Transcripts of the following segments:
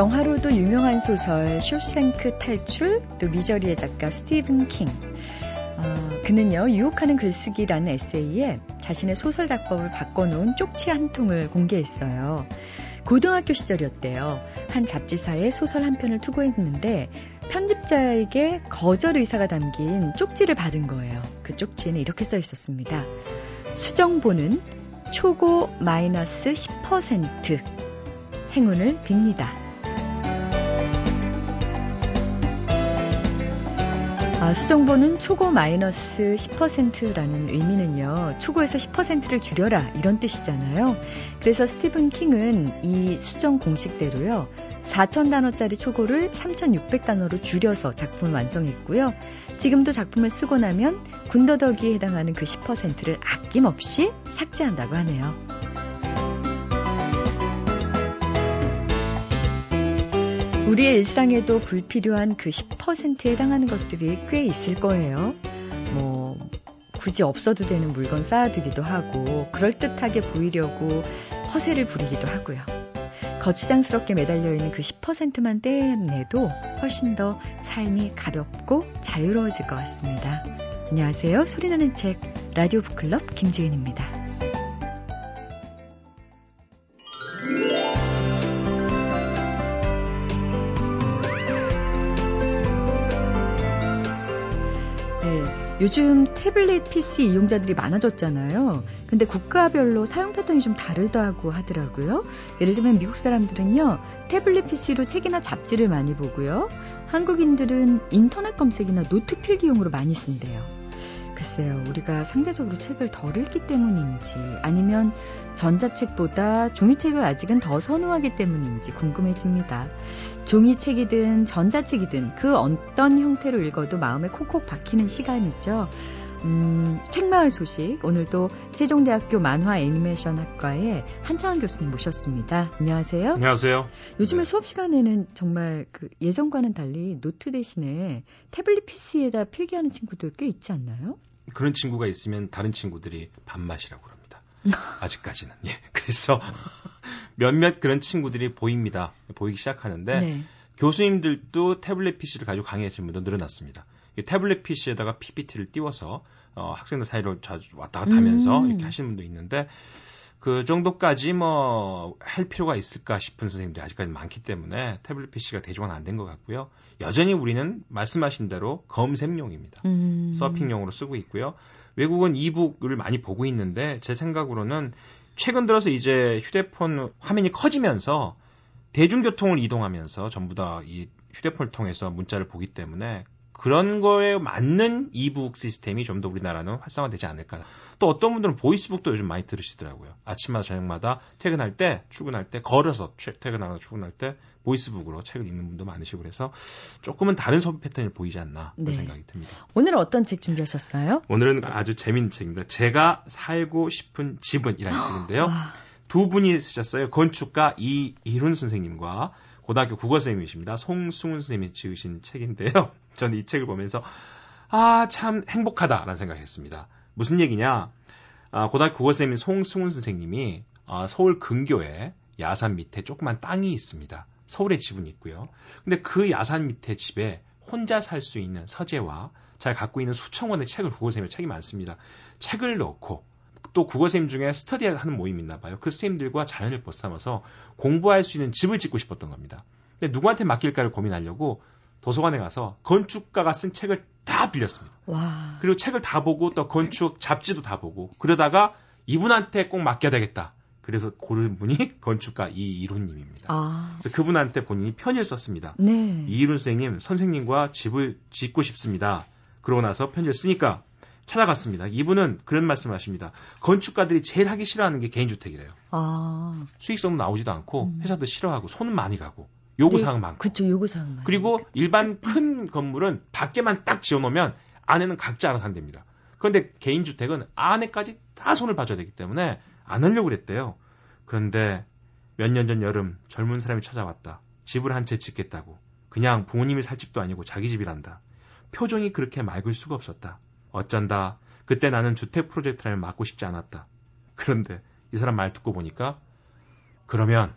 영화로도 유명한 소설 쇼생크 탈출, 또 미저리의 작가 스티븐 킹. 어, 그는요, 유혹하는 글쓰기라는 에세이에 자신의 소설 작법을 바꿔놓은 쪽지 한 통을 공개했어요. 고등학교 시절이었대요. 한 잡지사에 소설 한 편을 투고했는데 편집자에게 거절 의사가 담긴 쪽지를 받은 거예요. 그 쪽지에는 이렇게 써 있었습니다. 수정보는 초고 마이너스 10% 행운을 빕니다. 아, 수정보는 초고 마이너스 10%라는 의미는요, 초고에서 10%를 줄여라, 이런 뜻이잖아요. 그래서 스티븐 킹은 이 수정 공식대로요, 4,000단어짜리 초고를 3,600단어로 줄여서 작품을 완성했고요. 지금도 작품을 쓰고 나면 군더더기에 해당하는 그 10%를 아낌없이 삭제한다고 하네요. 우리의 일상에도 불필요한 그 10%에 해당하는 것들이 꽤 있을 거예요. 뭐, 굳이 없어도 되는 물건 쌓아두기도 하고, 그럴듯하게 보이려고 허세를 부리기도 하고요. 거추장스럽게 매달려 있는 그 10%만 떼내도 훨씬 더 삶이 가볍고 자유로워질 것 같습니다. 안녕하세요. 소리나는 책 라디오 북클럽 김지은입니다. 요즘 태블릿 PC 이용자들이 많아졌잖아요. 근데 국가별로 사용 패턴이 좀 다르다고 하더라고요. 예를 들면 미국 사람들은요, 태블릿 PC로 책이나 잡지를 많이 보고요. 한국인들은 인터넷 검색이나 노트 필기용으로 많이 쓴대요. 글쎄요, 우리가 상대적으로 책을 덜 읽기 때문인지 아니면 전자책보다 종이책을 아직은 더 선호하기 때문인지 궁금해집니다. 종이책이든 전자책이든 그 어떤 형태로 읽어도 마음에 콕콕 박히는 시간이죠. 음, 책마을 소식 오늘도 세종대학교 만화 애니메이션 학과의 한창환 교수님 모셨습니다. 안녕하세요. 안녕하세요. 요즘에 네. 수업 시간에는 정말 그 예전과는 달리 노트 대신에 태블릿 PC에다 필기하는 친구들 꽤 있지 않나요? 그런 친구가 있으면 다른 친구들이 밥맛이라고 그럽니다. 아직까지는. 예. 그래서 몇몇 그런 친구들이 보입니다. 보이기 시작하는데 네. 교수님들도 태블릿 PC를 가지고 강의하시는 분도 늘어났습니다. 태블릿 PC에다가 PPT를 띄워서 어, 학생들 사이로 자주 왔다 갔다 하면서 음. 이렇게 하시는 분도 있는데 그 정도까지 뭐 할 필요가 있을까 싶은 선생님들이 아직까지 많기 때문에 태블릿 PC가 대중화는 안 된 것 같고요. 여전히 우리는 말씀하신 대로 검색용입니다. 음. 서핑용으로 쓰고 있고요. 외국은 이북을 많이 보고 있는데 제 생각으로는 최근 들어서 이제 휴대폰 화면이 커지면서 대중교통을 이동하면서 전부 다 이 휴대폰을 통해서 문자를 보기 때문에 그런 거에 맞는 이북 시스템이 좀 더 우리나라는 활성화되지 않을까. 또 어떤 분들은 보이스북도 요즘 많이 들으시더라고요. 아침마다 저녁마다 퇴근할 때, 출근할 때, 걸어서 퇴근하거나 출근할 때 보이스북으로 책을 읽는 분도 많으시고 그래서 조금은 다른 소비 패턴이 보이지 않나 그런 네. 생각이 듭니다. 오늘은 어떤 책 준비하셨어요? 오늘은 아주 재밌는 책입니다. 제가 살고 싶은 집은이라는 책인데요. 두 분이 쓰셨어요. 건축가 이이룬 선생님과 고등학교 국어 선생님이십니다. 송승훈 선생님이 지으신 책인데요. 저는 이 책을 보면서 아, 참 행복하다라는 생각을 했습니다. 무슨 얘기냐? 아, 고등학교 국어 선생님 송승훈 선생님이 아, 서울 근교에 야산 밑에 조그만 땅이 있습니다. 서울에 집은 있고요. 근데 그 야산 밑에 집에 혼자 살 수 있는 서재와 잘 갖고 있는 수천 권의 책을 국어 선생님의 책이 많습니다. 책을 넣고 또 국어 선생님 중에 스터디 하는 모임이 있나 봐요. 그 선생님들과 자연을 벗삼아서 공부할 수 있는 집을 짓고 싶었던 겁니다. 근데 누구한테 맡길까를 고민하려고 도서관에 가서 건축가가 쓴 책을 다 빌렸습니다. 와. 그리고 책을 다 보고 또 건축 잡지도 다 보고 그러다가 이분한테 꼭 맡겨야 되겠다. 그래서 고른 분이 건축가 이이룬님입니다. 아. 그래서 그분한테 본인이 편지를 썼습니다. 네. 이이룬 선생님, 선생님과 집을 짓고 싶습니다. 그러고 나서 편지를 쓰니까 찾아갔습니다. 이분은 그런 말씀을 하십니다. 건축가들이 제일 하기 싫어하는 게 개인주택이래요. 아. 수익성도 나오지도 않고 음. 회사도 싫어하고 손은 많이 가고 요구사항 네, 많고. 그렇죠. 요구사항 많 그리고 일반 큰 건물은 밖에만 딱 지어놓으면 안에는 각자 알아서 한답니다. 그런데 개인주택은 안에까지 다 손을 봐줘야 되기 때문에 안 하려고 그랬대요. 그런데 몇 년 전 여름 젊은 사람이 찾아왔다. 집을 한 채 짓겠다고. 그냥 부모님이 살 집도 아니고 자기 집이란다. 표정이 그렇게 맑을 수가 없었다. 어쩐다. 그때 나는 주택 프로젝트를 맡고 싶지 않았다. 그런데 이 사람 말 듣고 보니까 그러면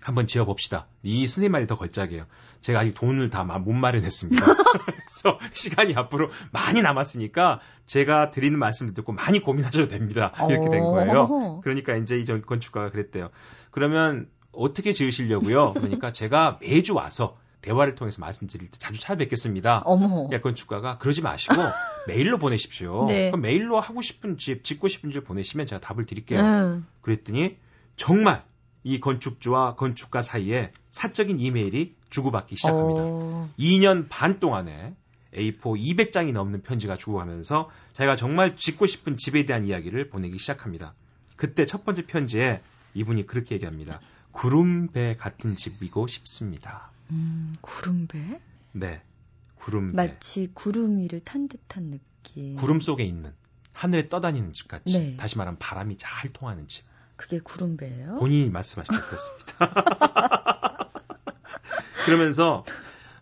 한번 지어봅시다. 이 선생님 말이 더 걸작이에요. 제가 아직 돈을 다 못 마련했습니다. 그래서 시간이 앞으로 많이 남았으니까 제가 드리는 말씀을 듣고 많이 고민하셔도 됩니다. 이렇게 된 거예요. 그러니까 이제 이 건축가가 그랬대요. 그러면 어떻게 지으시려고요? 그러니까 제가 매주 와서 대화를 통해서 말씀드릴 때 자주 찾아뵙겠습니다. 어머. 야, 건축가가 그러지 마시고 메일로 보내십시오. 네. 그럼 메일로 하고 싶은 집, 짓고 싶은 집 보내시면 제가 답을 드릴게요. 음. 그랬더니 정말 이 건축주와 건축가 사이에 사적인 이메일이 주고받기 시작합니다. 어... 2년 반 동안에 A4 200장이 넘는 편지가 주고가면서 자기가 정말 짓고 싶은 집에 대한 이야기를 보내기 시작합니다. 그때 첫 번째 편지에 이분이 그렇게 얘기합니다. 구름배 같은 집이고 싶습니다. 음, 구름배? 네. 구름배. 마치 구름 위를 탄 듯한 느낌. 구름 속에 있는 하늘에 떠다니는 집 같이. 네. 다시 말하면 바람이 잘 통하는 집. 그게 구름배예요? 본인이 말씀하실 때 그렇습니다. 그러면서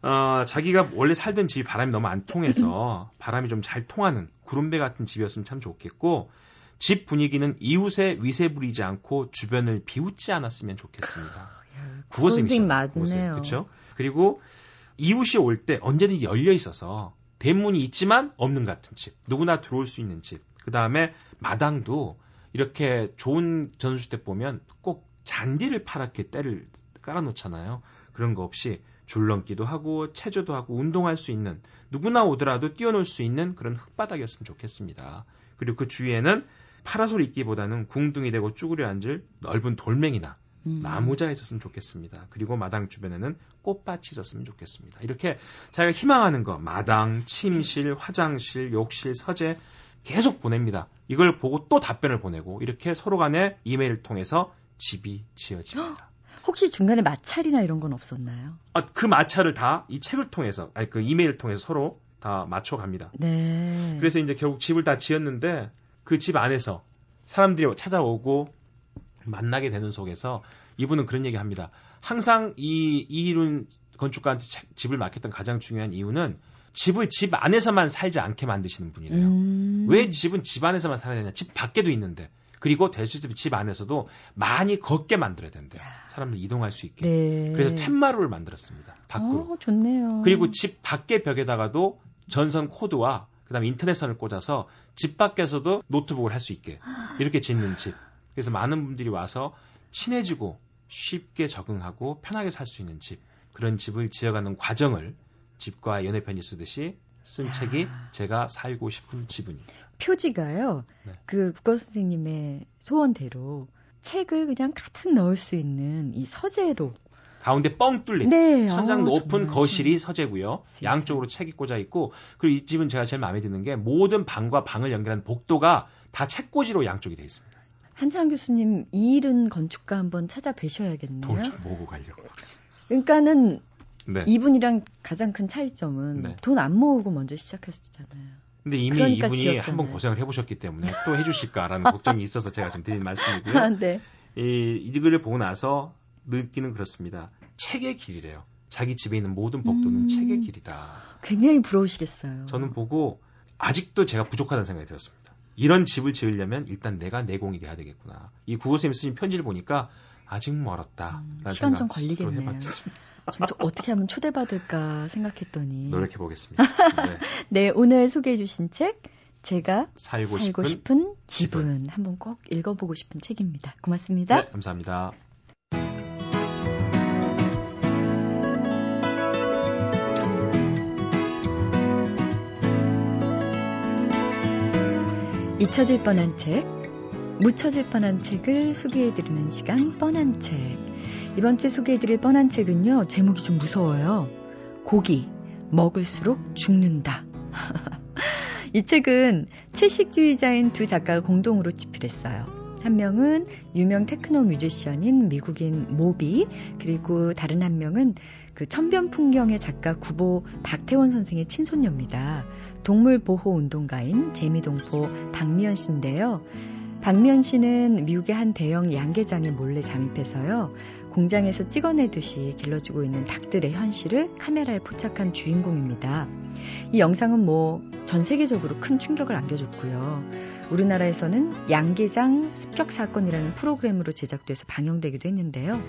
어, 자기가 원래 살던 집이 바람이 너무 안 통해서 바람이 좀 잘 통하는 구름배 같은 집이었으면 참 좋겠고 집 분위기는 이웃에 위세 부리지 않고 주변을 비웃지 않았으면 좋겠습니다. 국어선생님 맞네요. 그렇죠? 그리고 이웃이 올 때 언제든지 열려 있어서 대문이 있지만 없는 같은 집, 누구나 들어올 수 있는 집. 그 다음에 마당도 이렇게 좋은 전수주택 보면 꼭 잔디를 파랗게 때를 깔아놓잖아요. 그런 거 없이 줄넘기도 하고 체조도 하고 운동할 수 있는 누구나 오더라도 뛰어놀 수 있는 그런 흙바닥이었으면 좋겠습니다. 그리고 그 주위에는 파라솔 있기보다는 궁둥이 되고 쭈그려 앉을 넓은 돌멩이나 음. 나무자가 있었으면 좋겠습니다. 그리고 마당 주변에는 꽃밭이 있었으면 좋겠습니다. 이렇게 자기가 희망하는 거 마당, 침실, 화장실, 욕실, 서재 계속 보냅니다. 이걸 보고 또 답변을 보내고 이렇게 서로 간에 이메일을 통해서 집이 지어집니다. 혹시 중간에 마찰이나 이런 건 없었나요? 아, 그 마찰을 다 이 책을 통해서, 아니 그 이메일을 통해서 서로 다 맞춰 갑니다. 네. 그래서 이제 결국 집을 다 지었는데 그 집 안에서 사람들이 찾아오고 만나게 되는 속에서 이분은 그런 얘기 합니다. 항상 이 이룬 건축가한테 집을 맡겼던 가장 중요한 이유는 집을 집 안에서만 살지 않게 만드시는 분이래요. 음. 왜 집은 집 안에서만 살아야 되냐? 집 밖에도 있는데. 그리고 대수집 집 안에서도 많이 걷게 만들어야 된대요. 사람들 이동할 수 있게. 네. 그래서 툇마루를 만들었습니다. 밖으로. 오, 좋네요. 그리고 집 밖의 벽에다가도 전선 코드와 그다음에 인터넷선을 꽂아서 집 밖에서도 노트북을 할 수 있게 이렇게 짓는 집. 그래서 많은 분들이 와서 친해지고 쉽게 적응하고 편하게 살 수 있는 집. 그런 집을 지어가는 과정을 집과 연애편지 쓰듯이 쓴 야. 책이 제가 살고 싶은 집은입니다. 표지가요. 네. 그 국어 선생님의 소원대로 책을 그냥 가득 넣을 수 있는 이 서재로 가운데 뻥 뚫린 네. 천장 어, 높은 거실이 서재고요. 세상. 양쪽으로 책이 꽂아 있고 그리고 이 집은 제가 제일 마음에 드는 게 모든 방과 방을 연결한 복도가 다 책꽂이로 양쪽이 되어 있습니다. 한창 교수님 이 일은 건축가 한번 찾아뵈셔야겠네요. 돈좀 모으고 가려고. 그러니까는 네. 이분이랑 가장 큰 차이점은 네. 돈안 모으고 먼저 시작했잖아요. 근데 이미 그러니까 이분이 한 번 고생을 해보셨기 때문에 또 해주실까라는 걱정이 있어서 제가 좀 드린 말씀이고요. 아, 네. 이, 이 글을 보고 나서 느끼는 그렇습니다. 책의 길이래요. 자기 집에 있는 모든 복도는 음, 책의 길이다. 굉장히 부러우시겠어요. 저는 보고 아직도 제가 부족하다는 생각이 들었습니다. 이런 집을 지으려면 일단 내가 내공이 돼야 되겠구나. 이 국어쌤이 쓰신 편지를 보니까 아직 멀었다. 음, 시간 좀 걸리겠네요. 좀 어떻게 하면 초대받을까 생각했더니 노력해 보겠습니다. 네. 네. 오늘 소개해 주신 책 제가 살고, 살고 싶은, 싶은, 집은, 집은 한번 꼭 읽어보고 싶은 책입니다. 고맙습니다. 네, 감사합니다. 잊혀질 뻔한 책, 묻혀질 뻔한 책을 소개해드리는 시간 뻔한 책. 이번 주 소개해드릴 뻔한 책은요, 제목이 좀 무서워요. 고기, 먹을수록 죽는다. 이 책은 채식주의자인 두 작가가 공동으로 집필했어요. 한 명은 유명 테크노 뮤지션인 미국인 모비, 그리고 다른 한 명은 그 천변 풍경의 작가 구보 박태원 선생의 친손녀입니다. 동물 보호 운동가인 재미동포 박미연 씨인데요. 박미연 씨는 미국의 한 대형 양계장에 몰래 잠입해서요. 공장에서 찍어내듯이 길러지고 있는 닭들의 현실을 카메라에 포착한 주인공입니다. 이 영상은 뭐 전 세계적으로 큰 충격을 안겨줬고요. 우리나라에서는 양계장 습격 사건이라는 프로그램으로 제작돼서 방영되기도 했는데요.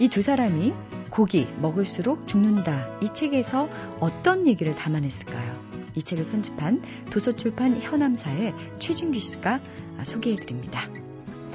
이 두 사람이 고기 먹을수록 죽는다 이 책에서 어떤 얘기를 담아냈을까요? 이 책을 편집한 도서출판 현암사의 최진규 씨가 소개해드립니다.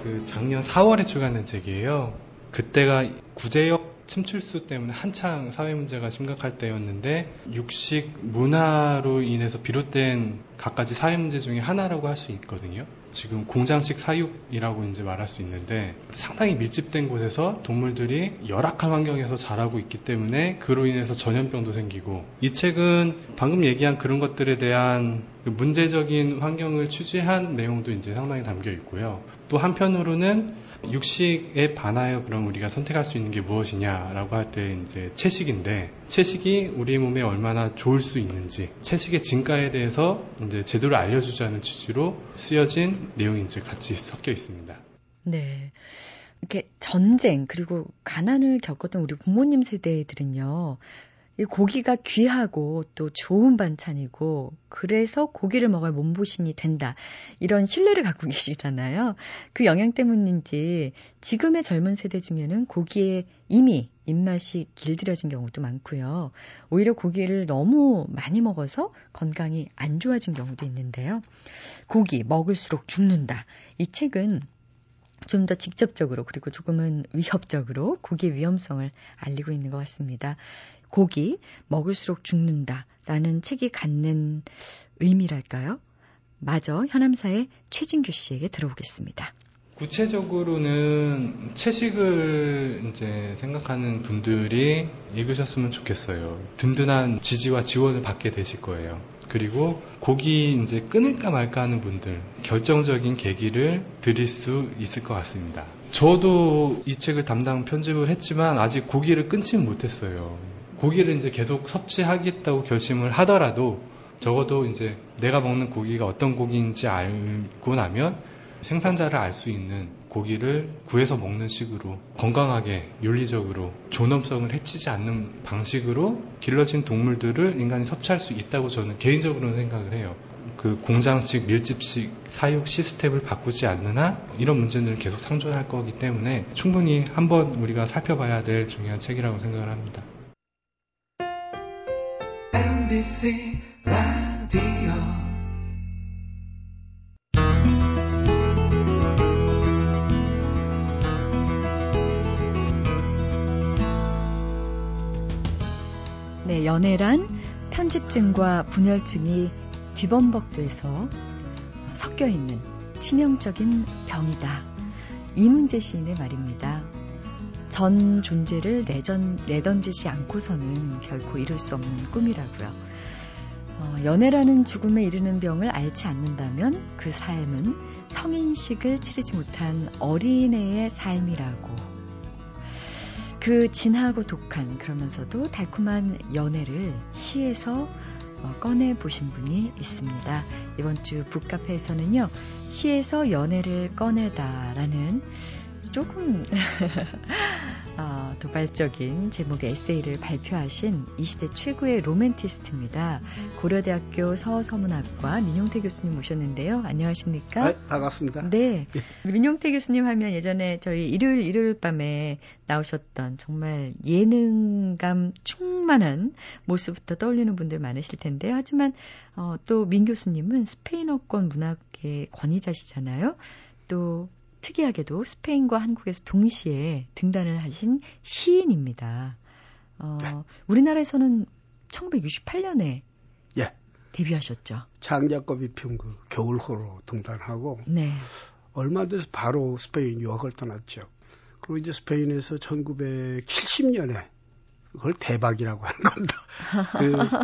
그 작년 4월에 출간된 책이에요. 그때가 구제역 침출수 때문에 한창 사회 문제가 심각할 때였는데 육식 문화로 인해서 비롯된 갖가지 사회 문제 중에 하나라고 할 수 있거든요. 지금 공장식 사육이라고 이제 말할 수 있는데 상당히 밀집된 곳에서 동물들이 열악한 환경에서 자라고 있기 때문에 그로 인해서 전염병도 생기고 이 책은 방금 얘기한 그런 것들에 대한 그 문제적인 환경을 취재한 내용도 이제 상당히 담겨 있고요. 또 한편으로는 육식에 반하여 그럼 우리가 선택할 수 있는 게 무엇이냐라고 할 때 이제 채식인데 채식이 우리 몸에 얼마나 좋을 수 있는지 채식의 진가에 대해서 이제 제대로 알려주자는 취지로 쓰여진 내용이 이제 같이 섞여 있습니다. 네. 이렇게 전쟁 그리고 가난을 겪었던 우리 부모님 세대들은요. 이 고기가 귀하고 또 좋은 반찬이고 그래서 고기를 먹어야 몸보신이 된다. 이런 신뢰를 갖고 계시잖아요. 그 영향 때문인지 지금의 젊은 세대 중에는 고기에 이미 입맛이 길들여진 경우도 많고요. 오히려 고기를 너무 많이 먹어서 건강이 안 좋아진 경우도 있는데요. 고기 먹을수록 죽는다. 이 책은 좀더 직접적으로 그리고 조금은 위협적으로 고기의 위험성을 알리고 있는 것 같습니다. 고기 먹을수록 죽는다 라는 책이 갖는 의미랄까요? 마저 현암사의 최진규 씨에게 들어보겠습니다. 구체적으로는 채식을 이제 생각하는 분들이 읽으셨으면 좋겠어요. 든든한 지지와 지원을 받게 되실 거예요. 그리고 고기 이제 끊을까 말까 하는 분들 결정적인 계기를 드릴 수 있을 것 같습니다. 저도 이 책을 담당 편집을 했지만 아직 고기를 끊지 못했어요. 고기를 이제 계속 섭취하겠다고 결심을 하더라도 적어도 이제 내가 먹는 고기가 어떤 고기인지 알고 나면 생산자를 알 수 있는 고기를 구해서 먹는 식으로 건강하게 윤리적으로 존엄성을 해치지 않는 방식으로 길러진 동물들을 인간이 섭취할 수 있다고 저는 개인적으로는 생각을 해요. 그 공장식 밀집식 사육 시스템을 바꾸지 않는 한 이런 문제는 계속 상존할 거기 때문에 충분히 한번 우리가 살펴봐야 될 중요한 책이라고 생각을 합니다. MBC 라디오 네, 연애란 편집증과 분열증이 뒤범벅돼서 섞여 있는 치명적인 병이다. 이문재 시인의 말입니다. 전 존재를 내전, 내던지지 않고서는 결코 이룰 수 없는 꿈이라고요. 어, 연애라는 죽음에 이르는 병을 앓지 않는다면 그 삶은 성인식을 치르지 못한 어린애의 삶이라고. 그 진하고 독한 그러면서도 달콤한 연애를 시에서 어, 꺼내 보신 분이 있습니다. 이번 주 북카페에서는요, 시에서 연애를 꺼내다라는 조금 어, 도발적인 제목의 에세이를 발표하신 이 시대 최고의 로맨티스트입니다. 고려대학교 서서문학과 민용태 교수님 모셨는데요. 안녕하십니까? 네, 반갑습니다. 네. 예. 민용태 교수님 하면 예전에 저희 일요일 일요일 밤에 나오셨던 정말 예능감 충만한 모습부터 떠올리는 분들 많으실 텐데요. 하지만 어, 또 민 교수님은 스페인어권 문학의 권위자시잖아요. 또 특이하게도 스페인과 한국에서 동시에 등단을 하신 시인입니다. 어, 네. 우리나라에서는 1968년에 예. 데뷔하셨죠. 장작과 비평 그 겨울호로 등단하고 네. 얼마 돼서 바로 스페인 유학을 떠났죠. 그리고 이제 스페인에서 1970년에 그걸 대박이라고 하는 겁니다.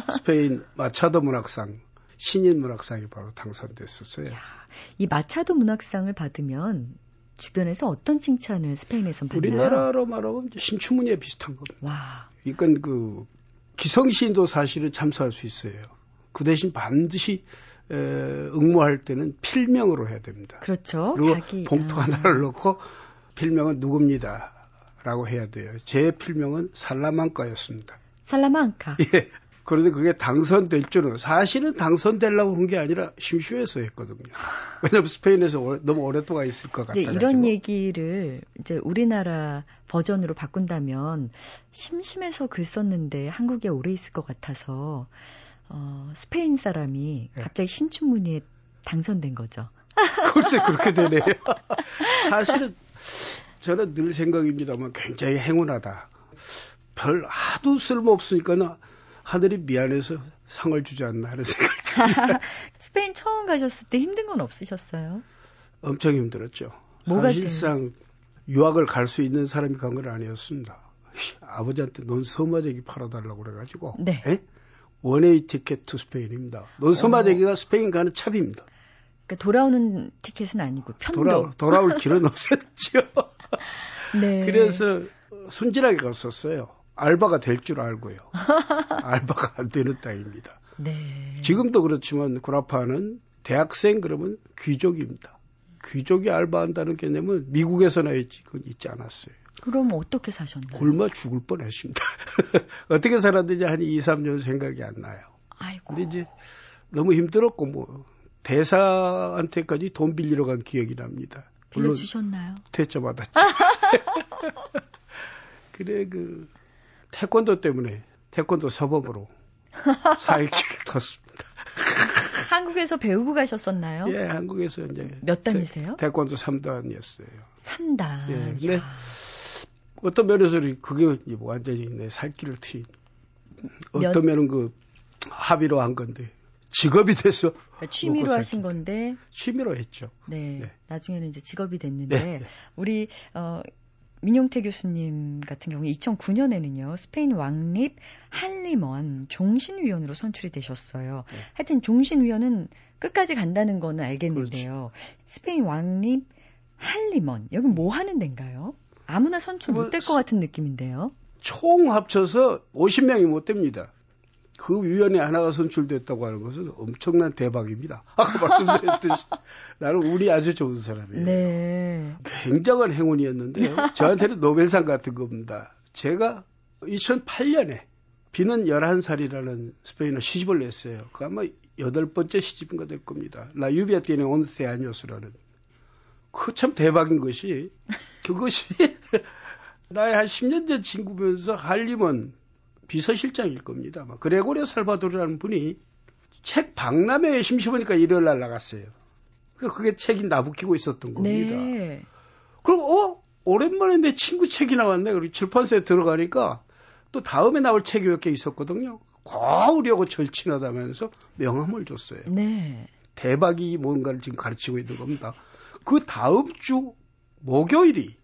그 스페인 마차도 문학상 신인 문학상이 바로 당선됐었어요. 야, 이 마차도 문학상을 받으면 주변에서 어떤 칭찬을 스페인에서 받나요? 우리나라로 말하면 신춘문예 비슷한 겁니다. 와. 이건 그 기성시인도 사실은 참석할 수 있어요. 그 대신 반드시 에, 응모할 때는 필명으로 해야 됩니다. 그렇죠. 그리고 자기, 봉투 아. 하나를 넣고 필명은 누굽니다. 라고 해야 돼요. 제 필명은 살라만카였습니다. 살라만카. 예. 그런데 그게 당선될 줄은 사실은 당선되려고 한 게 아니라 심심해서 했거든요. 왜냐하면 스페인에서 너무 오랫동안 있을 것 같아요. 이런 얘기를 이제 우리나라 버전으로 바꾼다면 심심해서 글 썼는데 한국에 오래 있을 것 같아서 어, 스페인 사람이 네. 갑자기 신춘문예에 당선된 거죠. 글쎄 그렇게 되네요. 사실은 저는 늘 생각입니다만 굉장히 행운하다. 별 하도 쓸모없으니까는 하늘이 미안해서 상을 주지 않나 하는 생각이 듭니다. 스페인 처음 가셨을 때 힘든 건 없으셨어요? 엄청 힘들었죠. 뭐가 사실상 유학을 갈 수 있는 사람이 간 건 아니었습니다. 아버지한테 논 서마제기 팔아달라고 그래가지고 네. 에? one way ticket to Spain입니다. 논 서마제기가 어. 스페인 가는 차비입니다. 그러니까 돌아오는 티켓은 아니고 편도. 돌아, 돌아올 길은 없었죠. 네. 그래서 순진하게 갔었어요. 알바가 될 줄 알고요. 알바가 안 되는 땅입니다. 네. 지금도 그렇지만 구라파는 대학생 그러면 귀족입니다. 귀족이 알바한다는 개념은 미국에서나 있지, 그건 있지 않았어요. 그럼 어떻게 사셨나요? 굶어 죽을 뻔 했습니다. 어떻게 살았는지 한 2, 3년 생각이 안 나요. 아이고. 근데 이제 너무 힘들었고, 뭐, 대사한테까지 돈 빌리러 간 기억이 납니다. 빌려주셨나요? 퇴짜 받았죠. 그래, 그, 태권도 때문에 태권도 서범으로 살기를 텄습니다. 한국에서 배우고 가셨었나요? 예, 한국에서 이제 몇 단이세요? 태, 권도 3단이었어요. 3단. 예. 근데 야. 어떤 면에서 그게 완전히 내 살길을 트인 어떤 면은 그 합의로 한 건데 직업이 돼서 그러니까 취미로 하신 건데 취미로 했죠. 네, 네. 나중에는 이제 직업이 됐는데 네. 우리 어 민용태 교수님 같은 경우 2009년에는요, 스페인 왕립 한리먼 종신위원으로 선출이 되셨어요. 네. 하여튼 종신위원은 끝까지 간다는 거는 알겠는데요. 그렇지. 스페인 왕립 한리먼, 여기 뭐 하는 데인가요? 아무나 선출 못될 것 같은 느낌인데요. 총 합쳐서 50명이 못 됩니다. 그 위원회 하나가 선출됐다고 하는 것은 엄청난 대박입니다. 아까 말씀드렸듯이 나는 운이 아주 좋은 사람이에요. 네. 굉장한 행운이었는데요. 저한테는 노벨상 같은 겁니다. 제가 2008년에 비는 11살이라는 스페인어 시집을 냈어요. 그 아마 여덟 번째 시집인가 될 겁니다. 라 유비아 tiene once años라는. 그 참 대박인 것이 그것이 나의 한 10년 전 친구면서 할림은 비서실장일 겁니다. 그레고리오 살바도르라는 분이 책 박람회에 심심하니까 일요일 날 나갔어요. 그러니까 그게 책이 나부끼고 있었던 겁니다. 네. 그럼 어 오랜만에 내 친구 책이 나왔네. 그리고 출판사에 들어가니까 또 다음에 나올 책이 몇 개 있었거든요. 과우려고 절친하다면서 명함을 줬어요. 네. 대박이 뭔가를 지금 가르치고 있는 겁니다. 그 다음 주 목요일이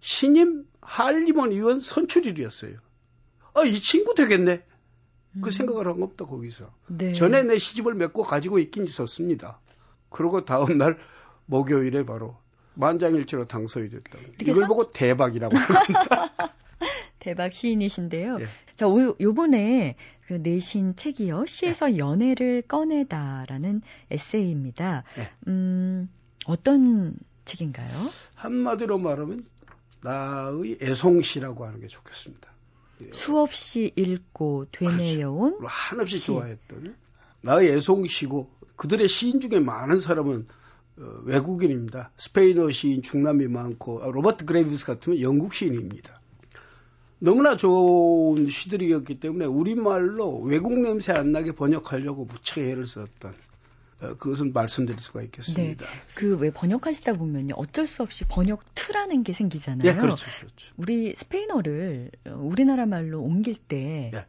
신임 할리먼 의원 선출일이었어요. 아, 이 친구 되겠네. 그 음. 생각을 한 겁니다, 거기서. 네. 전에 내 시집을 맺고 가지고 있긴 있었습니다. 그리고 다음날 목요일에 바로 만장일치로 당선이 됐다. 이걸 선... 보고 대박이라고 합니다. 대박 시인이신데요. 예. 자, 오, 요번에 그 내신 책이요. 시에서 예. 연애를 꺼내다라는 에세이입니다. 예. 음, 어떤 책인가요? 한마디로 말하면 나의 애송시라고 하는 게 좋겠습니다. 수없이 읽고 되뇌어온 그렇죠. 한없이 시. 좋아했던 나의 애송시고 그들의 시인 중에 많은 사람은 어, 외국인입니다. 스페인어 시인 중남미 많고 아, 로버트 그레이브스 같으면 영국 시인입니다. 너무나 좋은 시들이었기 때문에 우리말로 외국 냄새 안 나게 번역하려고 무척 애를 썼던 어, 그것은 말씀드릴 수가 있겠습니다. 네. 그 왜 번역하시다 보면요. 어쩔 수 없이 번역 투라는 게 생기잖아요. 네, 그렇죠. 그렇죠. 우리 스페인어를 우리나라 말로 옮길 때 네.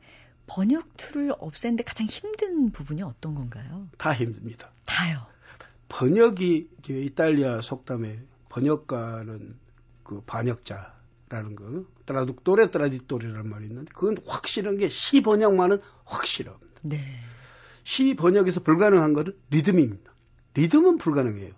번역 투를 없애는데 가장 힘든 부분이 어떤 건가요? 다 힘듭니다. 다요. 번역이 이탈리아 속담에 번역가는 그 반역자라는 거, traduttore traditore라는 말이 있는데 그건 확실한 게 시 번역만은 확실합니다. 네. 시 번역에서 불가능한 것은 리듬입니다. 리듬은 불가능해요.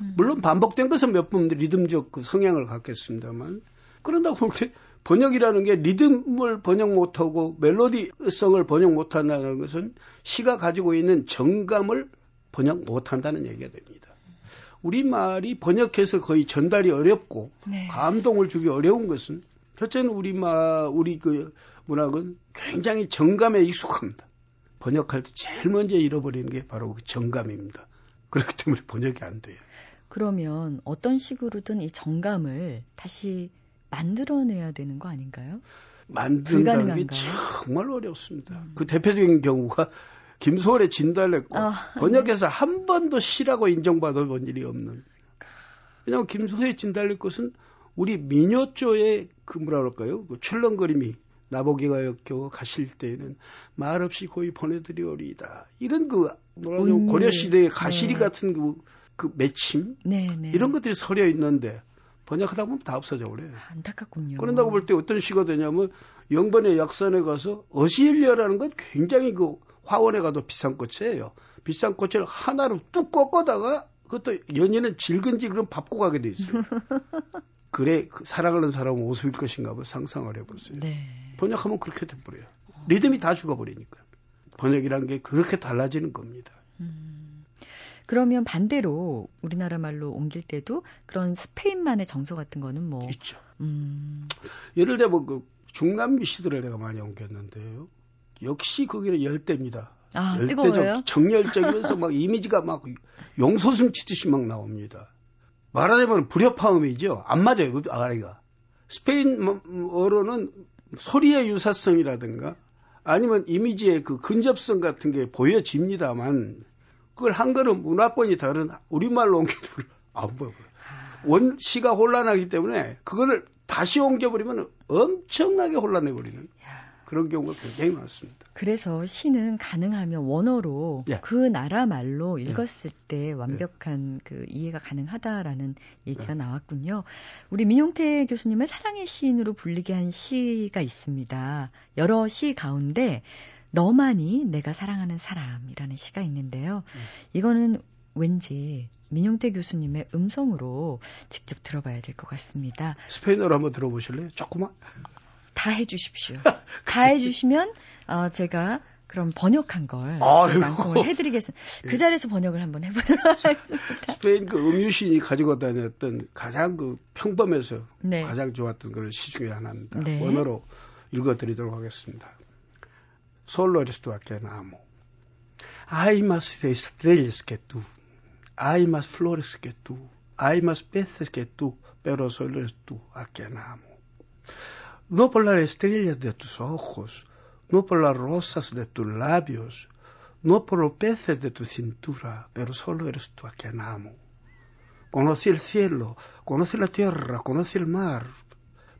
음. 물론 반복된 것은 몇 번 리듬적 그 성향을 갖겠습니다만 그런다고 볼 때 번역이라는 게 리듬을 번역 못하고 멜로디성을 번역 못한다는 것은 시가 가지고 있는 정감을 번역 못한다는 얘기가 됩니다. 우리말이 번역해서 거의 전달이 어렵고 네. 감동을 주기 어려운 것은 첫째는 우리 마 우리 그 문학은 굉장히 정감에 익숙합니다. 번역할 때 제일 먼저 잃어버리는 게 바로 그 정감입니다. 그렇기 때문에 번역이 안 돼요. 그러면 어떤 식으로든 이 정감을 다시 만들어내야 되는 거 아닌가요? 만든다는 게 정말 어렵습니다. 음. 그 대표적인 경우가 김소월의 진달래꽃 아, 번역해서 한 번도 시라고 인정받아 본 일이 없는. 왜냐하면 김소월의 진달래꽃은 우리 미녀조의 그 뭐라 그럴까요? 그 출렁거림이 나보기가 역겨 가실 때에는 말없이 거의 보내드리오리이다. 이런 그 뭐라 그 고려 시대의 가시리 네. 같은 그, 그 맺힘 네, 네. 이런 것들이 서려 있는데 번역하다 보면 다 없어져 버려요. 안타깝군요. 그런다고 볼 때 어떤 시가 되냐면 영번의 약산에 가서 어시일리아라는 건 굉장히 그 화원에 가도 비싼 꽃이에요. 비싼 꽃을 하나로 뚝 꺾어다가 그것도 연인은 질근질근 밟고 가게 돼 있어요. 그래 그 사랑하는 사람은 모습일 것인가 뭐 상상을 해보세요. 네. 번역하면 그렇게 돼버려요. 리듬이 다 죽어버리니까. 번역이란 게 그렇게 달라지는 겁니다. 음. 그러면 반대로 우리나라 말로 옮길 때도 그런 스페인만의 정서 같은 거는 뭐 있죠. 음. 예를 들면 그 중남미 시들을 내가 많이 옮겼는데요. 역시 거기는 열대입니다. 아, 열대적 정열적이면서 막 이미지가 막 용소숨 치듯이 막 나옵니다. 말하자면 불협화음이죠. 안 맞아요. 아가리가. 스페인어로는 소리의 유사성이라든가 아니면 이미지의 그 근접성 같은 게 보여집니다만 그걸 한글은 문화권이 다른 우리말로 옮기는 안 보여요. 원시가 혼란하기 때문에 그거를 다시 옮겨버리면 엄청나게 혼란해버리는 그런 경우가 굉장히 많습니다. 그래서 시는 가능하면 원어로 예. 그 나라 말로 예. 읽었을 예. 때 완벽한 그 이해가 가능하다라는 얘기가 예. 나왔군요. 우리 민용태 교수님을 사랑의 시인으로 불리게 한 시가 있습니다. 여러 시 가운데 너만이 내가 사랑하는 사람이라는 시가 있는데요. 음. 이거는 왠지 민용태 교수님의 음성으로 직접 들어봐야 될 것 같습니다. 스페인어로 한번 들어보실래요? 조금만? 다 해주십시오. 다 해주시면 어, 제가 그럼 번역한 걸 아이고. 방송을 해드리겠습니다. 그 예. 자리에서 번역을 한번 해보도록 하겠습니다. 스페인 그 음유신이 가지고 다녔던 가장 그 평범해서 네. 가장 좋았던 그런 시 중에 하나입니다. 네. 원어로 읽어드리도록 하겠습니다. Solo eres tú aquí en amo. Hay más estrellas que tú. Hay más flores que tú. Hay más peces que tú. Pero solo eres tú a quien amo. No por las estrellas de tus ojos. No por las rosas de tus labios. No por los peces de tu cintura. Pero solo eres tú a quien amo. Conocí el cielo. Conocí la tierra. Conocí el mar.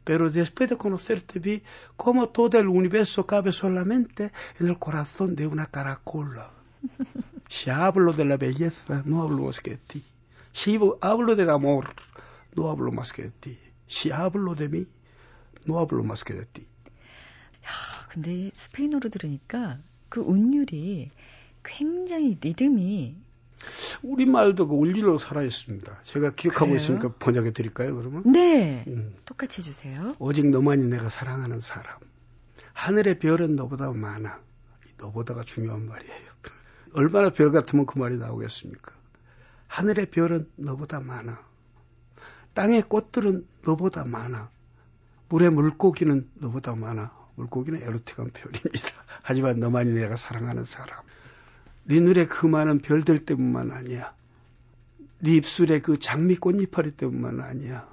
Pero después de conocerte vi cómo todo el universo cabe solamente en el corazón de una caracola. Si hablo de la belleza, no hablo más que de ti. Si hablo del amor, no hablo más que de ti. Si hablo de mí, de ti. 야, 근데 스페인어로 들으니까 그 운율이 굉장히 리듬이 우리말도 그 원리로 살아있습니다. 제가 기억하고 그래요? 있으니까 번역해 드릴까요, 그러면? 네. 음. 똑같이 해주세요. 오직 너만이 내가 사랑하는 사람. 하늘의 별은 너보다 많아. 너보다가 중요한 말이에요. 얼마나 별 같으면 그 말이 나오겠습니까? 하늘의 별은 너보다 많아. 땅의 꽃들은 너보다 많아. 물의 물고기는 너보다 많아. 물고기는 에로틱한 표현입니다. 하지만 너만이 내가 사랑하는 사람. 네 눈에 그 많은 별들 때문만 아니야. 네 입술에 그 장미 꽃잎파리 때문만 아니야.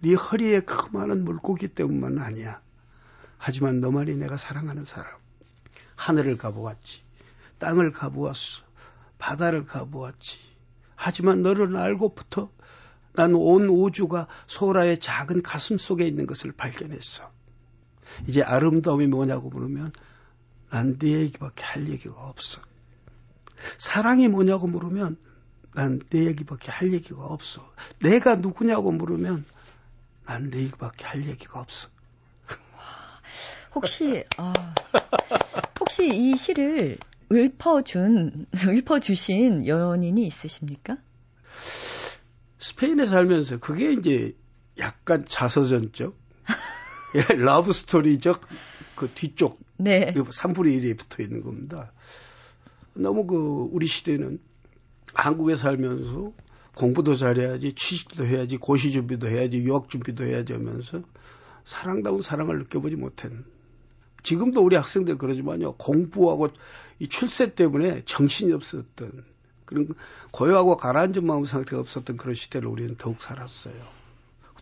네 허리에 그 많은 물고기 때문만 아니야. 하지만 너만이 내가 사랑하는 사람. 하늘을 가보았지. 땅을 가보았어. 바다를 가보았지. 하지만 너를 알고부터 난 온 우주가 소라의 작은 가슴 속에 있는 것을 발견했어. 이제 아름다움이 뭐냐고 물으면 난 네 얘기밖에 할 얘기가 없어. 사랑이 뭐냐고 물으면 난 내 얘기밖에 할 얘기가 없어. 내가 누구냐고 물으면 난 내 얘기밖에 할 얘기가 없어. 혹시 어, 혹시 이 시를 읊어준 읊어주신 연인이 있으십니까? 스페인에 살면서 그게 이제 약간 자서전적 예, 러브 스토리적 그 뒤쪽 네. 3분의 1이 붙어 있는 겁니다. 너무 그 우리 시대는 한국에 살면서 공부도 잘해야지 취직도 해야지 고시 준비도 해야지 유학 준비도 해야지 하면서 사랑다운 사랑을 느껴보지 못한 지금도 우리 학생들 그러지만요 공부하고 이 출세 때문에 정신이 없었던 그런 고요하고 가라앉은 마음 상태가 없었던 그런 시대를 우리는 더욱 살았어요.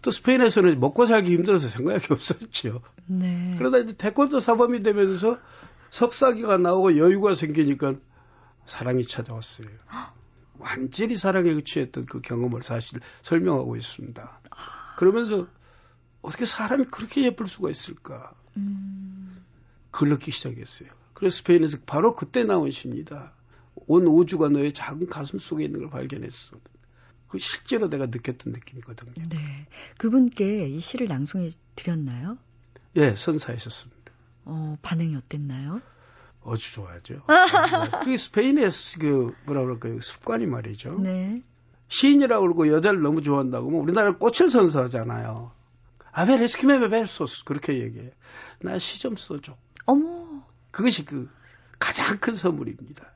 또 스페인에서는 먹고 살기 힘들어서 생각이 없었죠. 네. 그러다 이제 태권도 사범이 되면서 석사기가 나오고 여유가 생기니까 사랑이 찾아왔어요. 완전히 사랑에 그치했던 그 경험을 사실 설명하고 있습니다. 그러면서 어떻게 사람이 그렇게 예쁠 수가 있을까? 음. 그걸 느끼기 시작했어요. 그래서 스페인에서 바로 그때 나온 시입니다. 온 우주가 너의 작은 가슴 속에 있는 걸 발견했어. 그 실제로 내가 느꼈던 느낌이거든요. 네. 그분께 이 시를 낭송해 드렸나요? 예, 선사하셨습니다. 어, 반응이 어땠나요? 아주 좋아하죠. 그 스페인의 그 뭐라 그럴까요? 습관이 말이죠. 네. 시인이라고 그러고 여자를 너무 좋아한다고 하면 우리나라 꽃을 선사하잖아요. 아벨 에스키메 베소스 그렇게 얘기해. 나 시 좀 써줘. 어머. 그것이 그 가장 큰 선물입니다.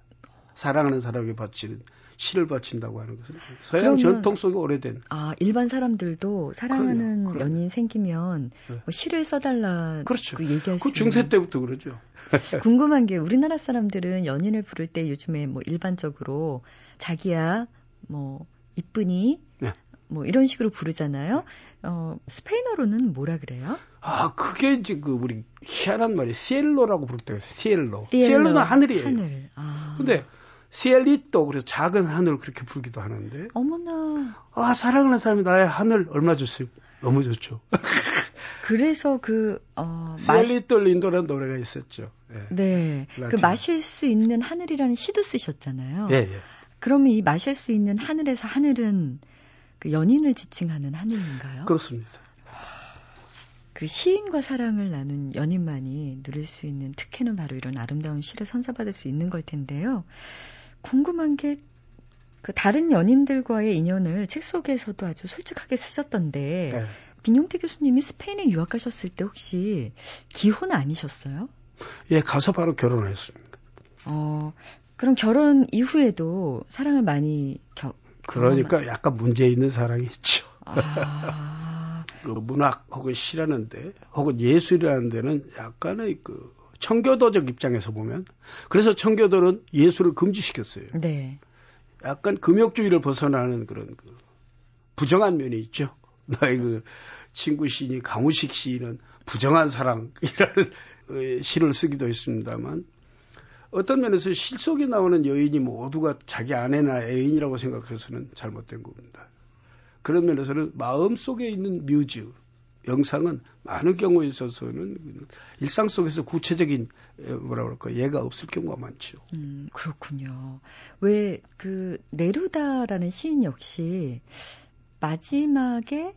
사랑하는 사람에게 바치는 시를 바친다고 하는 것은 서양 전통 속에 오래된. 아 일반 사람들도 사랑하는 그럼요, 연인 생기면 네. 뭐 시를 써달라. 그렇죠. 그 얘기할 그 중세 때부터 그러죠. 궁금한 게 우리나라 사람들은 연인을 부를 때 요즘에 뭐 일반적으로 자기야 뭐 이쁘니 네. 뭐 이런 식으로 부르잖아요. 어, 스페인어로는 뭐라 그래요? 아, 그게 이제 그 우리 희한한 말이 시엘로라고 부를 때가 있어요. 시엘로. 시엘로는 하늘이에요. 하늘. 아. 근데 시엘리또 그래서 작은 하늘 그렇게 부르기도 하는데. 어머나. 아, 사랑하는 사람이 나의 하늘 얼마 좋어요. 너무 좋죠. 그래서 그, 어, 시엘리또 린도라는 노래가 있었죠. 네. 네. 그 마실 수 있는 하늘이라는 시도 쓰셨잖아요. 예, 예. 그러면 이 마실 수 있는 하늘에서 하늘은 그 연인을 지칭하는 하늘인가요? 그렇습니다. 그 시인과 사랑을 나눈 연인만이 누릴 수 있는 특혜는 바로 이런 아름다운 시를 선사받을 수 있는 걸 텐데요. 궁금한 게 그 다른 연인들과의 인연을 책 속에서도 아주 솔직하게 쓰셨던데 네. 민용태 교수님이 스페인에 유학 가셨을 때 혹시 기혼 아니셨어요? 예, 가서 바로 결혼했습니다. 어, 그럼 결혼 이후에도 사랑을 많이 겨, 그러니까 약간 문제 있는 사랑이 있죠. 아... 그 문학 혹은 시라는 데 혹은 예술이라는 데는 약간의 그 청교도적 입장에서 보면 그래서 청교도는 예술을 금지시켰어요. 네. 약간 금욕주의를 벗어나는 그런 그 부정한 면이 있죠. 나의 그 친구 시인이 강우식 시인은 부정한 사랑이라는 시를 쓰기도 했습니다만 어떤 면에서 실 속에 나오는 여인이 모두가 자기 아내나 애인이라고 생각해서는 잘못된 겁니다. 그런 면에서는 마음 속에 있는 뮤즈, 영상은 많은 경우에 있어서는 일상 속에서 구체적인 뭐라 그럴까 예가 없을 경우가 많죠. 음 그렇군요. 왜 그 네루다라는 시인 역시 마지막에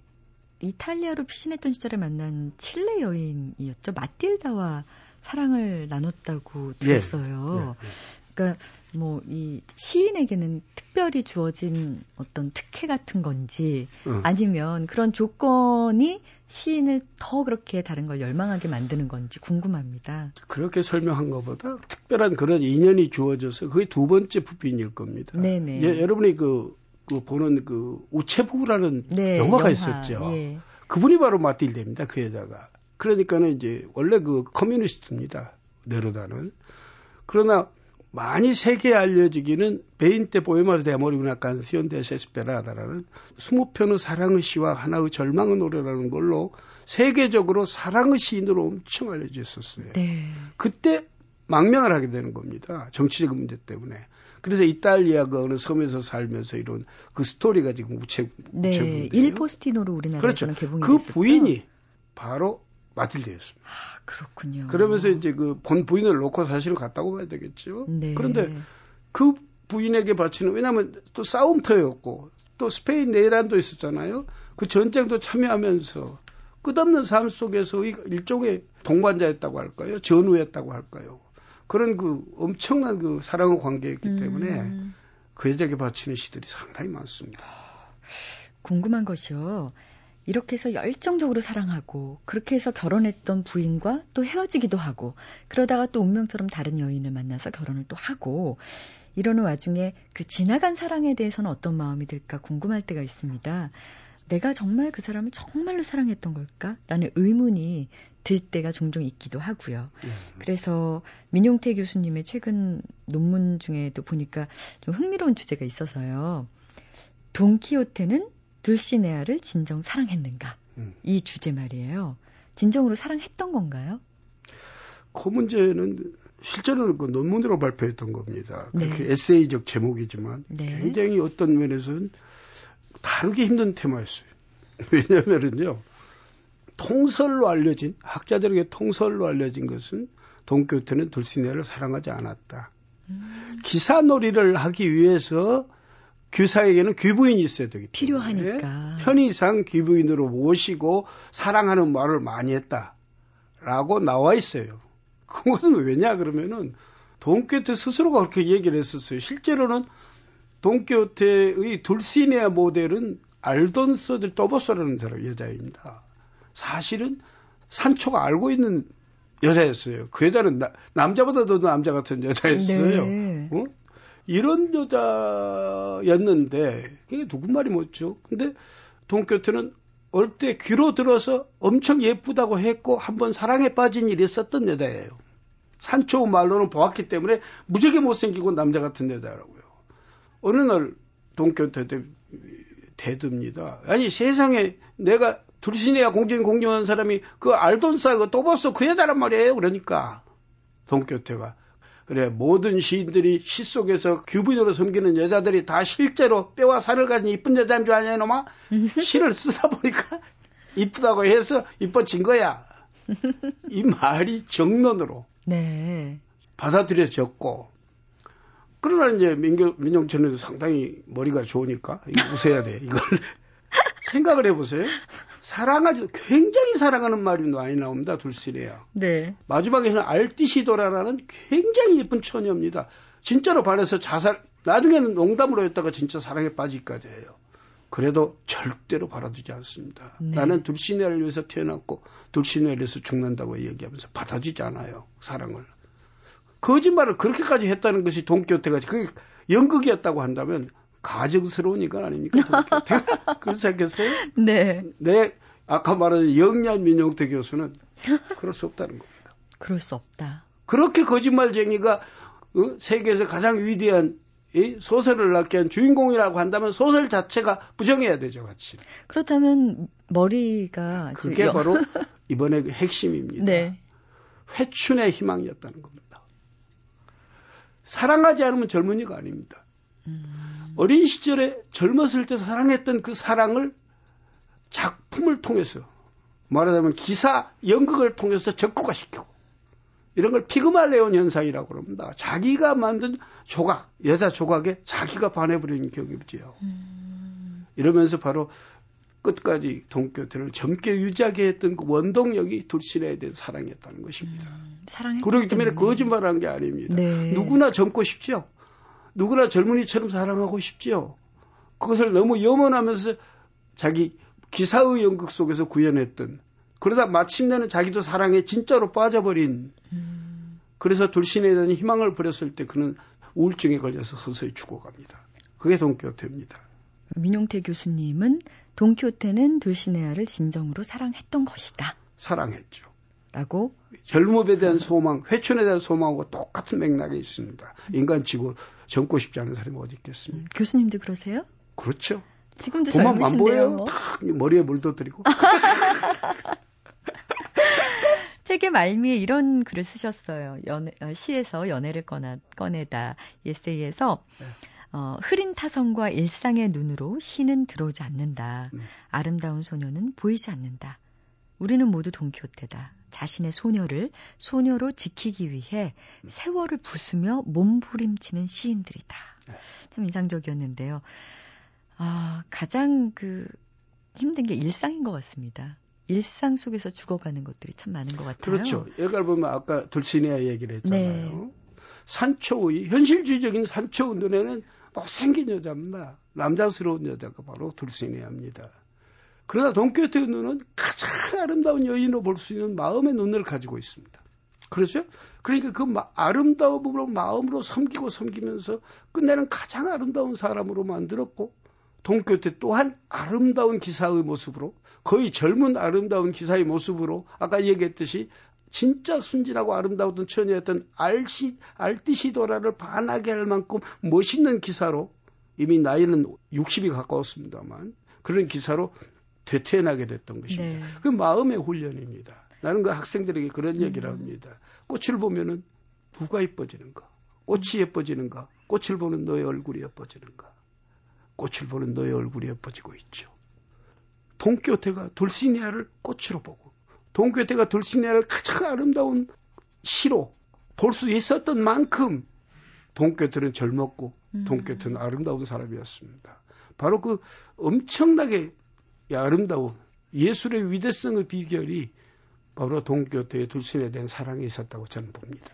이탈리아로 피신했던 시절에 만난 칠레 여인이었죠. 마틸다와 사랑을 나눴다고 예. 들었어요. 예, 예, 예. 그러니까 뭐 이 시인에게는 특별히 주어진 어떤 특혜 같은 건지 어. 아니면 그런 조건이 시인을 더 그렇게 다른 걸 열망하게 만드는 건지 궁금합니다. 그렇게 설명한 것보다 특별한 그런 인연이 주어져서 그게 두 번째 부빈일 겁니다. 네네. 예, 여러분이 그, 그 보는 그 우체부라는 네, 영화가 영화, 있었죠. 예. 그분이 바로 마틸데입니다. 그 여자가. 그러니까는 이제 원래 그 커뮤니스트입니다. 네루다는. 그러나 많이 세계에 알려지기는 베인 때 포에마스 데모리구나 깐시온 데세스페라다라는 20편의 사랑의 시와 하나의 절망의 노래라는 걸로 세계적으로 사랑의 시인으로 엄청 알려져 있었어요. 네. 그때 망명을 하게 되는 겁니다. 정치적 문제 때문에. 그래서 이탈리아가 어느 섬에서 살면서 이런 그 스토리가 지금 우체 네, 일포스티노로 우리나라에서는 그렇죠. 개봉이 그 됐었죠? 부인이 바로 마틸데였습니다. 아, 그렇군요. 그러면서 이제 그 본 부인을 놓고 사실을 갔다고 봐야 되겠죠. 네. 그런데 그 부인에게 바치는 왜냐하면 또 싸움터였고 또 스페인 네일란도 있었잖아요. 그 전쟁도 참여하면서 끝없는 삶 속에서 일종의 동반자였다고 할까요? 전우였다고 할까요? 그런 그 엄청난 그 사랑의 관계였기 때문에 음. 그 여자에게 바치는 시들이 상당히 많습니다. 궁금한 것이요. 이렇게 해서 열정적으로 사랑하고 그렇게 해서 결혼했던 부인과 또 헤어지기도 하고 그러다가 또 운명처럼 다른 여인을 만나서 결혼을 또 하고 이러는 와중에 그 지나간 사랑에 대해서는 어떤 마음이 들까 궁금할 때가 있습니다. 내가 정말 그 사람을 정말로 사랑했던 걸까? 라는 의문이 들 때가 종종 있기도 하고요. 음. 그래서 민용태 교수님의 최근 논문 중에도 보니까 좀 흥미로운 주제가 있어서요. 돈키호테는 둘시네아를 진정 사랑했는가? 음. 이 주제 말이에요. 진정으로 사랑했던 건가요? 그 문제는 실제로는 그 논문으로 발표했던 겁니다. 네. 그렇게 에세이적 제목이지만 네. 굉장히 어떤 면에서는 다루기 힘든 테마였어요. 왜냐면은요, 통설로 알려진, 학자들에게 통설로 알려진 것은 동교태는 돌시네를 사랑하지 않았다. 음. 기사놀이를 하기 위해서 교사에게는 귀부인이 있어야 되기 때문에 필요하니까 편의상 귀부인으로 모시고 사랑하는 말을 많이 했다라고 나와 있어요. 그것은 왜냐 그러면은 돈교태 스스로가 그렇게 얘기를 했었어요. 실제로는 돈교태의 둘시네아 모델은 알돈서들 또보스라는 사람 여자입니다. 사실은 산초가 알고 있는 여자였어요. 그 여자는 나, 남자보다 더 남자 같은 여자였어요. 네. 어? 이런 여자였는데 그게 누구 말이 못죠. 근데 동교태는 올때 귀로 들어서 엄청 예쁘다고 했고 한 번 사랑에 빠진 일이 있었던 여자예요. 산초 말로는 보았기 때문에 무지하게 못생기고 남자 같은 여자라고요. 어느 날 동교태 대듭니다. 아니 세상에 내가 둘신이야 공주인 공주한 사람이 그 알돈사 그또 봤어 그 여자란 말이에요. 그러니까 동교태가 그래 모든 시인들이 시 속에서 규분으로 섬기는 여자들이 다 실제로 뼈와 살을 가진 이쁜 여자인 줄 아냐 이놈아 시를 쓰다 보니까 이쁘다고 해서 이뻐진 거야. 이 말이 정론으로 네. 받아들여졌고 그러나 이제 민경, 민영천에도 상당히 머리가 좋으니까 이거 웃어야 돼. 이걸 생각을 해보세요. 사랑하지 굉장히 사랑하는 말이 많이 나옵니다. 둘시래야. 네. 마지막에는 알티시도라라는 굉장히 예쁜 처녀입니다. 진짜로 반해서 자살 나중에는 농담으로 했다가 진짜 사랑에 빠지기까지 해요. 그래도 절대로 받아주지 않습니다. 네. 나는 둘시네를 위해서 태어났고 둘시네를 위해서 죽는다고 얘기하면서 받아주지 않아요. 사랑을. 거짓말을 그렇게까지 했다는 것이 동교태가 그게 연극이었다고 한다면 가정스러운 인간 아닙니까? 그렇지 않겠어요? 네. 네. 아까 말한 영년 민용태 교수는 그럴 수 없다는 겁니다. 그럴 수 없다. 그렇게 거짓말쟁이가 어? 세계에서 가장 위대한 이 소설을 낳게 한 주인공이라고 한다면 소설 자체가 부정해야 되죠, 같이. 그렇다면 머리가 그게 바로 이번에 그 핵심입니다. 네. 회춘의 희망이었다는 겁니다. 사랑하지 않으면 젊은이가 아닙니다. 음. 어린 시절에 젊었을 때 사랑했던 그 사랑을 작품을 통해서 말하자면 기사 연극을 통해서 적극화시키고 이런 걸 피그말레온 현상이라고 그럽니다. 자기가 만든 조각, 여자 조각에 자기가 반해버리는 격이지요. 음. 이러면서 바로 끝까지 동교태를 젊게 유지하게 했던 그 원동력이 둘신에 대한 사랑이었다는 것입니다. 음, 그렇기 때문에 거짓말한 게 아닙니다. 네. 누구나 젊고 싶지요. 누구나 젊은이처럼 사랑하고 싶지요. 그것을 너무 염원하면서 자기 기사의 연극 속에서 구현했던 그러다 마침내는 자기도 사랑에 진짜로 빠져버린 음. 그래서 둘신에 대한 희망을 버렸을 때 그는 우울증에 걸려서 서서히 죽어갑니다. 그게 동교태입니다. 민용태 교수님은 동키호테는 돌시네아를 진정으로 사랑했던 것이다. 사랑했죠. 라고 젊음에 대한 소망, 회춘에 대한 소망하고 똑같은 맥락에 있습니다. 인간 치고 젊고 싶지 않은 사람이 어디 있겠습니까? 음, 교수님도 그러세요? 그렇죠. 지금도 보면 안 보여요? 뭐. 탁 머리에 물도 드리고. 책의 말미에 이런 글을 쓰셨어요. 연애, 어, 시에서 연애를 꺼내, 꺼내다 에세이에서 네. 어, 흐린 타성과 일상의 눈으로 시는 들어오지 않는다. 음. 아름다운 소녀는 보이지 않는다. 우리는 모두 동키호테다. 자신의 소녀를 소녀로 지키기 위해 세월을 부수며 몸부림치는 시인들이다. 네. 참 인상적이었는데요. 아, 가장 그 힘든 게 일상인 것 같습니다. 일상 속에서 죽어가는 것들이 참 많은 것 같아요. 그렇죠. 여기를 보면 아까 돌시니아 얘기를 했잖아요. 네. 산초의 현실주의적인 산초 눈에는 못생긴 여자입니다. 남자스러운 여자가 바로 둘시니아입니다. 그러나 돈키호테의 눈은 가장 아름다운 여인으로 볼 수 있는 마음의 눈을 가지고 있습니다. 그렇죠? 그러니까 그 아름다움으로 마음으로 섬기고 섬기면서 끝내는 가장 아름다운 사람으로 만들었고 동교태 또한 아름다운 기사의 모습으로 거의 젊은 아름다운 기사의 모습으로 아까 얘기했듯이 진짜 순진하고 아름다웠던 처녀였던 알시, 알티시도라를 반하게 할 만큼 멋있는 기사로 이미 나이는 60이 가까웠습니다만 그런 기사로 되태어나게 됐던 것입니다. 네. 그 마음의 훈련입니다. 나는 그 학생들에게 그런 얘기를 음. 합니다. 꽃을 보면은 누가 예뻐지는가? 꽃이 예뻐지는가? 꽃을 보는 너의 얼굴이 예뻐지는가? 꽃을 보는 너의 얼굴이 예뻐지고 있죠. 동교태가 돌시니아를 꽃으로 보고 동교태가 돌시니아를 가장 아름다운 시로 볼 수 있었던 만큼 동교태는 젊었고 음. 동교태는 아름다운 사람이었습니다. 바로 그 엄청나게 아름다운 예술의 위대성의 비결이 바로 동교태의 돌신에 대한 사랑이 있었다고 저는 봅니다.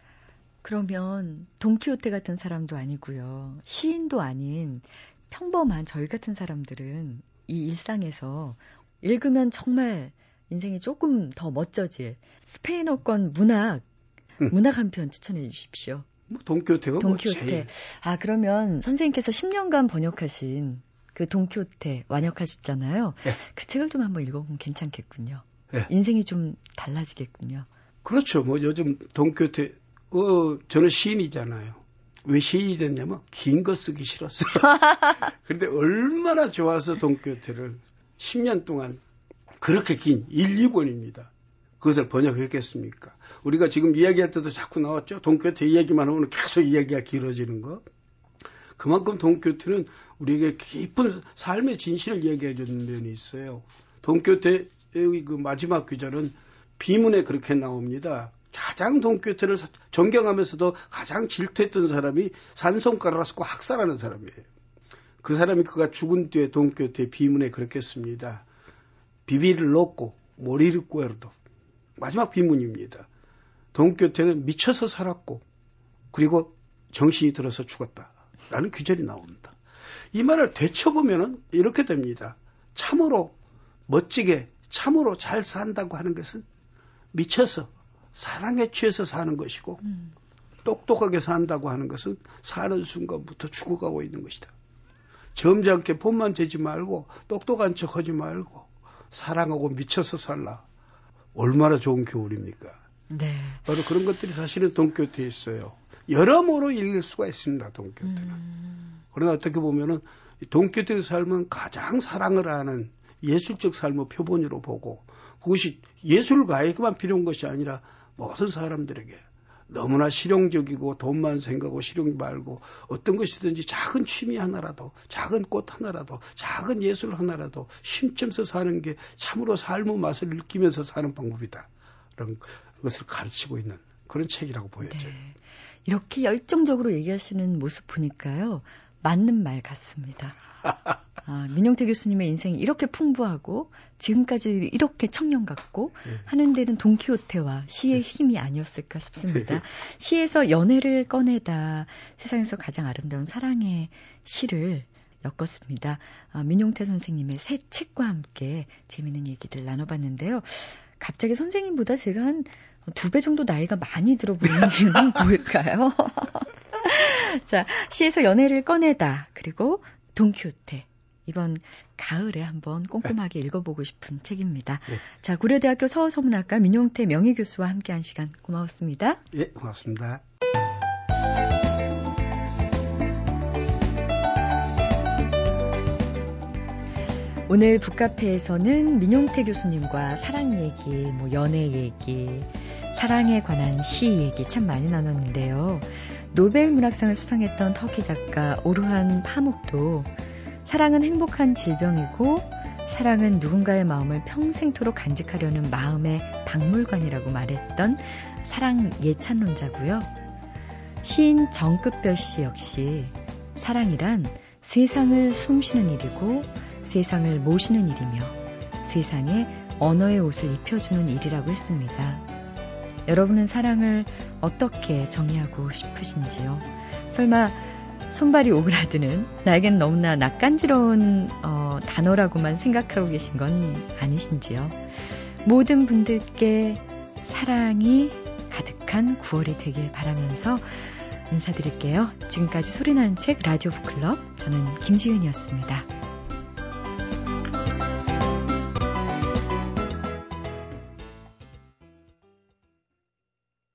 그러면 동키호테 같은 사람도 아니고요. 시인도 아닌 평범한 저희 같은 사람들은 이 일상에서 읽으면 정말 인생이 조금 더 멋져질 스페인어권 문학 음. 문학 한 편 추천해 주십시오. 뭐 동키호테가 동키호테. 뭐 제일... 아 그러면 선생님께서 10년간 번역하신 그 동키호테 완역하셨잖아요. 네. 그 책을 좀 한번 읽어보면 괜찮겠군요. 네. 인생이 좀 달라지겠군요. 그렇죠. 뭐 요즘 동키호테 어 저는 시인이잖아요. 왜 시인이 됐냐면 긴 거 쓰기 싫었어요. 그런데 얼마나 좋아서 동키호테를 10년 동안 그렇게 긴 1, 2권입니다. 그것을 번역했겠습니까? 우리가 지금 이야기할 때도 자꾸 나왔죠. 동키호테 이야기만 하면 계속 이야기가 길어지는 거. 그만큼 동키호테는 우리에게 깊은 삶의 진실을 얘기해 주는 면이 있어요. 동키호테의 그 마지막 귀절은 비문에 그렇게 나옵니다. 가장 동교태를 존경하면서도 가장 질투했던 사람이 산송가를 쓰고 학살하는 사람이에요. 그 사람이 그가 죽은 뒤에 동교태 비문에 그렇게 씁니다. 비비를 놓고 머리를 꾸에도 마지막 비문입니다. 동교태는 미쳐서 살았고 그리고 정신이 들어서 죽었다. 라는 규절이 나옵니다. 이 말을 되쳐보면 이렇게 됩니다. 참으로 멋지게 참으로 잘 산다고 하는 것은 미쳐서 사랑에 취해서 사는 것이고 음. 똑똑하게 산다고 하는 것은 사는 순간부터 죽어가고 있는 것이다. 점잖게 본만 재지 말고 똑똑한 척 하지 말고 사랑하고 미쳐서 살라. 얼마나 좋은 교훈입니까? 네. 바로 그런 것들이 사실은 동교태에 있어요. 여러모로 읽을 수가 있습니다, 동교태는. 음. 그러나 어떻게 보면은 동교태의 삶은 가장 사랑을 하는 예술적 삶의 표본으로 보고 그것이 예술가에게만 필요한 것이 아니라 모든 사람들에게 너무나 실용적이고 돈만 생각하고 실용 말고 어떤 것이든지 작은 취미 하나라도 작은 꽃 하나라도 작은 예술 하나라도 심점서 사는 게 참으로 삶의 맛을 느끼면서 사는 방법이다. 그런 것을 가르치고 있는 그런 책이라고 보여져요. 네. 이렇게 열정적으로 얘기하시는 모습 보니까요. 맞는 말 같습니다. 아, 민용태 교수님의 인생이 이렇게 풍부하고 지금까지 이렇게 청년 같고 네. 하는 데는 동키호테와 시의 네. 힘이 아니었을까 싶습니다. 네. 시에서 연애를 꺼내다 세상에서 가장 아름다운 사랑의 시를 엮었습니다. 아, 민용태 선생님의 새 책과 함께 재미있는 얘기들 나눠봤는데요. 갑자기 선생님보다 제가 한 두 배 정도 나이가 많이 들어 보이는 이유는 뭘까요? 자, 시에서 연애를 꺼내다, 그리고 동키호테. 이번 가을에 한번 꼼꼼하게 네. 읽어보고 싶은 책입니다. 네. 자, 고려대학교 서서문학과 민용태 명예교수와 함께한 시간 고마웠습니다. 예, 고맙습니다. 오늘 북카페에서는 민용태 교수님과 사랑 얘기, 뭐 연애 얘기, 사랑에 관한 시 얘기 참 많이 나눴는데요. 노벨 문학상을 수상했던 터키 작가 오르한 파묵도 사랑은 행복한 질병이고 사랑은 누군가의 마음을 평생토록 간직하려는 마음의 박물관이라고 말했던 사랑 예찬론자고요. 시인 정급별 씨 역시 사랑이란 세상을 숨쉬는 일이고 세상을 모시는 일이며 세상에 언어의 옷을 입혀주는 일이라고 했습니다. 여러분은 사랑을 어떻게 정의하고 싶으신지요? 설마 손발이 오그라드는 나에겐 너무나 낯간지러운 어, 단어라고만 생각하고 계신 건 아니신지요? 모든 분들께 사랑이 가득한 9월이 되길 바라면서 인사드릴게요. 지금까지 소리나는 책 라디오 북클럽 저는 김지윤이었습니다.